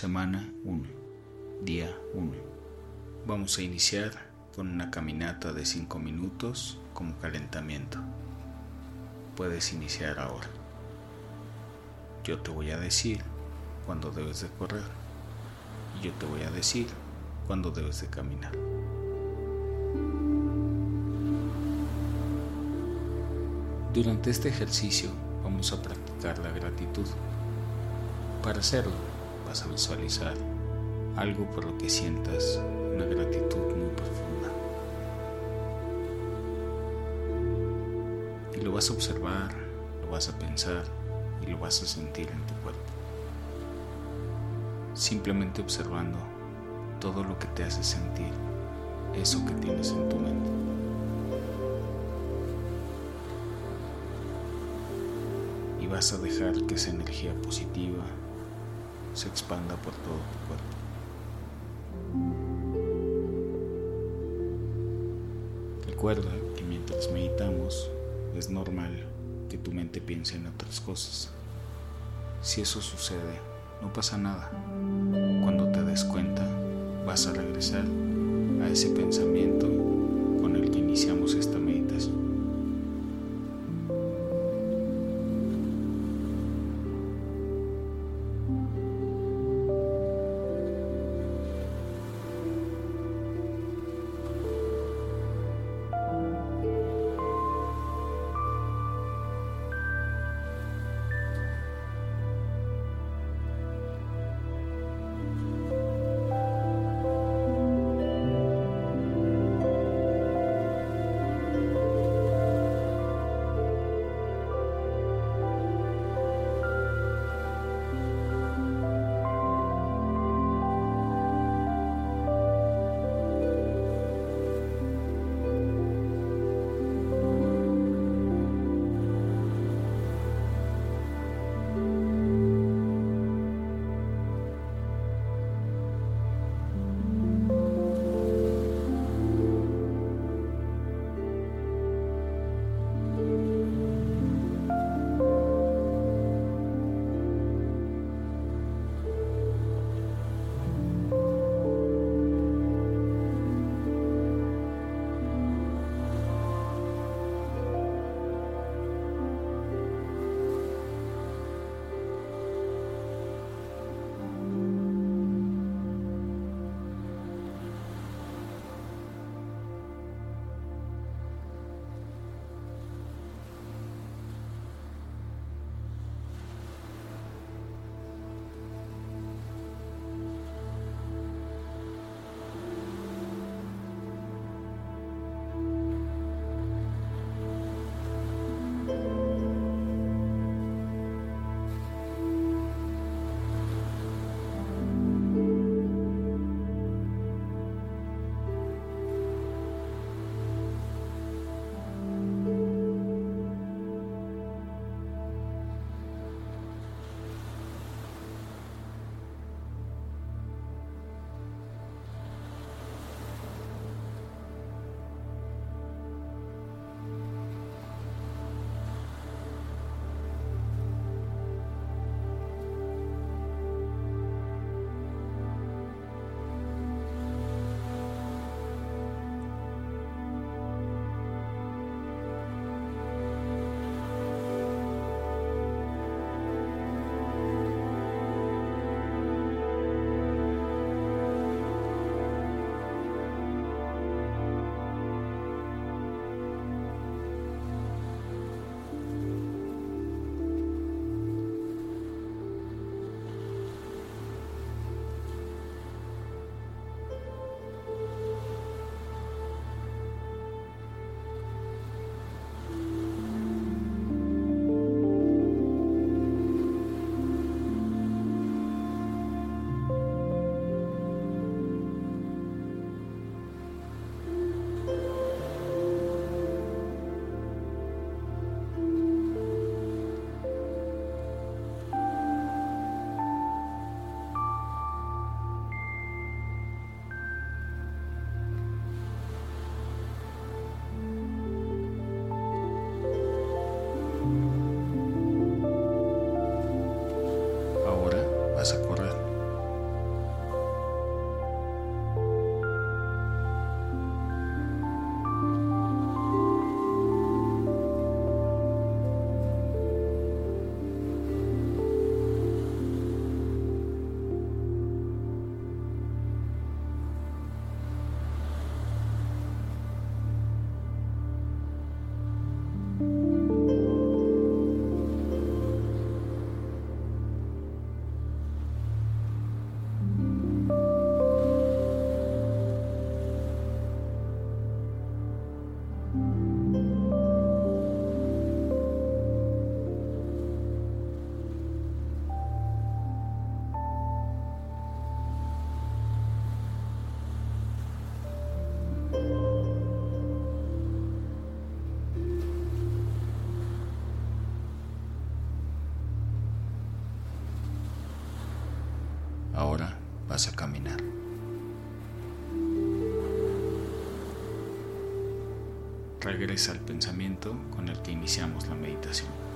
Semana 1, día 1. Vamos a iniciar con una caminata de 5 minutos como calentamiento. Puedes iniciar ahora. Yo te voy a decir cuándo debes de correr y yo te voy a decir cuándo debes de caminar. Durante este ejercicio vamos a practicar la gratitud. Para hacerlo, vas a visualizar algo por lo que sientas una gratitud muy profunda. Y lo vas a observar, lo vas a pensar y lo vas a sentir en tu cuerpo. Simplemente observando todo lo que te hace sentir eso que tienes en tu mente. Y vas a dejar que esa energía positiva se expanda por todo tu cuerpo. Recuerda que mientras meditamos es normal que tu mente piense en otras cosas. Si eso sucede, no pasa nada. Cuando te des cuenta, vas a regresar a ese pensamiento con el que iniciamos esta meditación. A caminar. Regresa al pensamiento con el que iniciamos la meditación.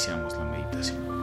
Iniciamos la meditación.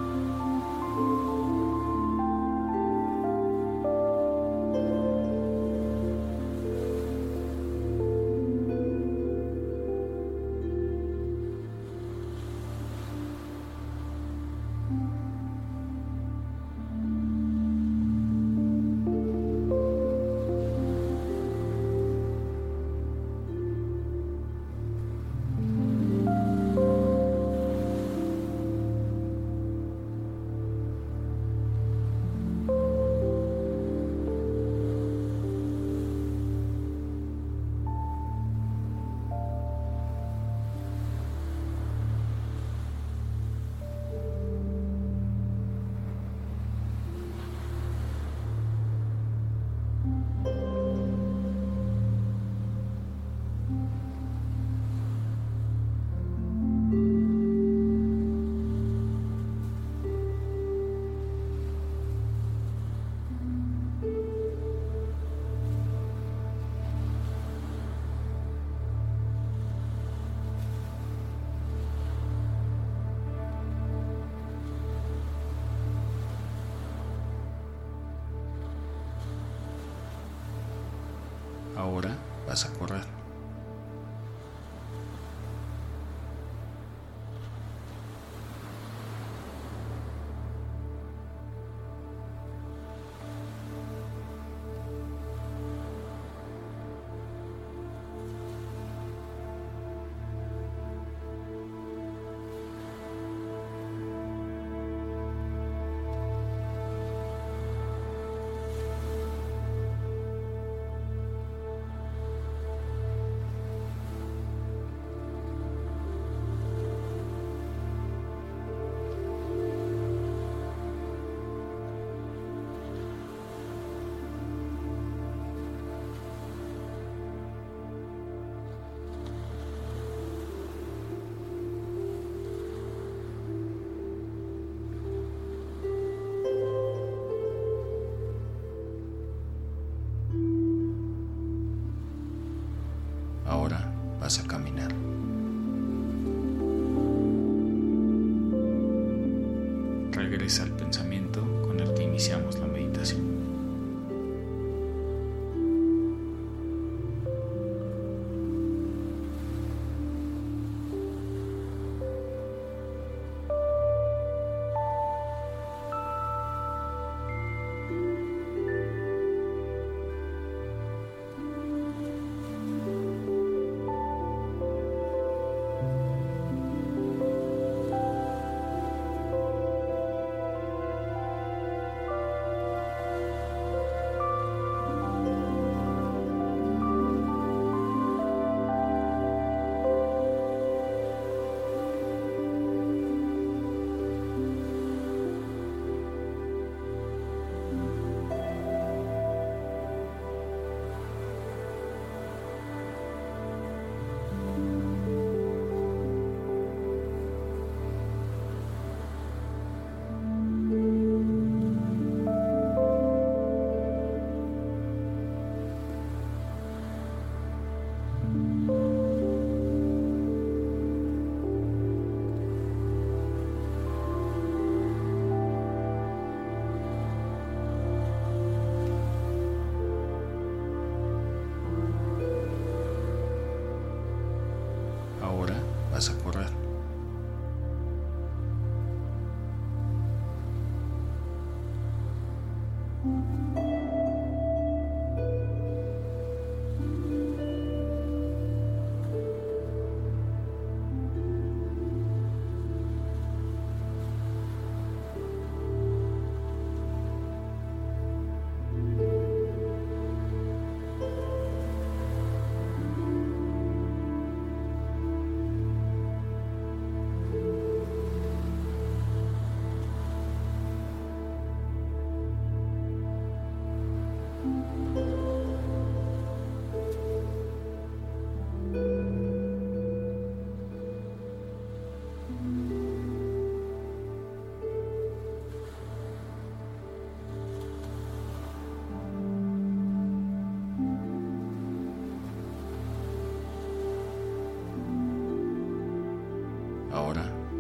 A correr. A caminar. Regresa al pensamiento con el que iniciamos la meditación.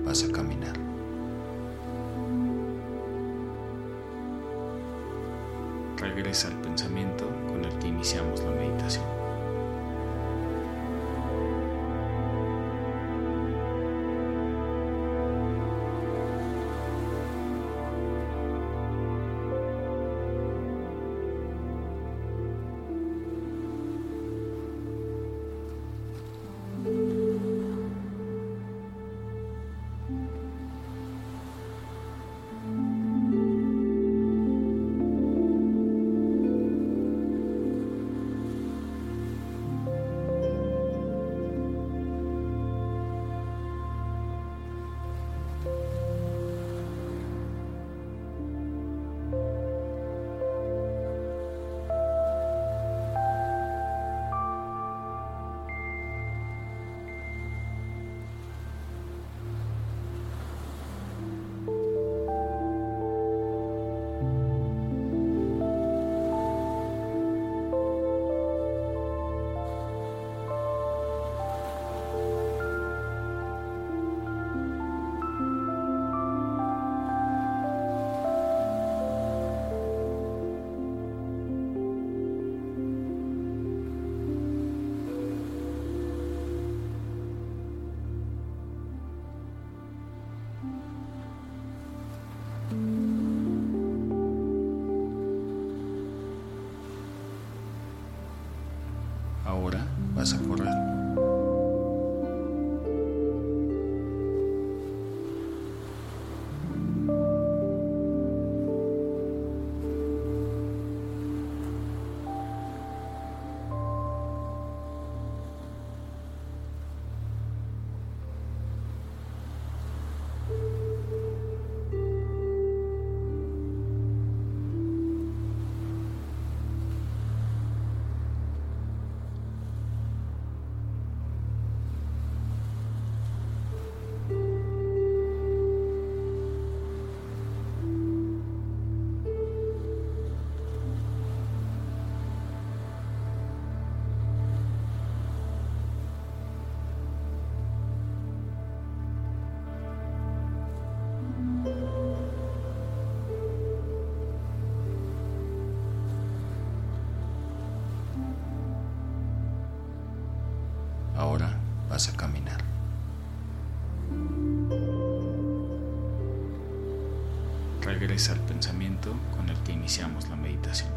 Vas a caminar. Regresa al pensamiento con el que iniciamos la meditación. Ahora vas Ahora vas a caminar. Regresa al pensamiento con el que iniciamos la meditación.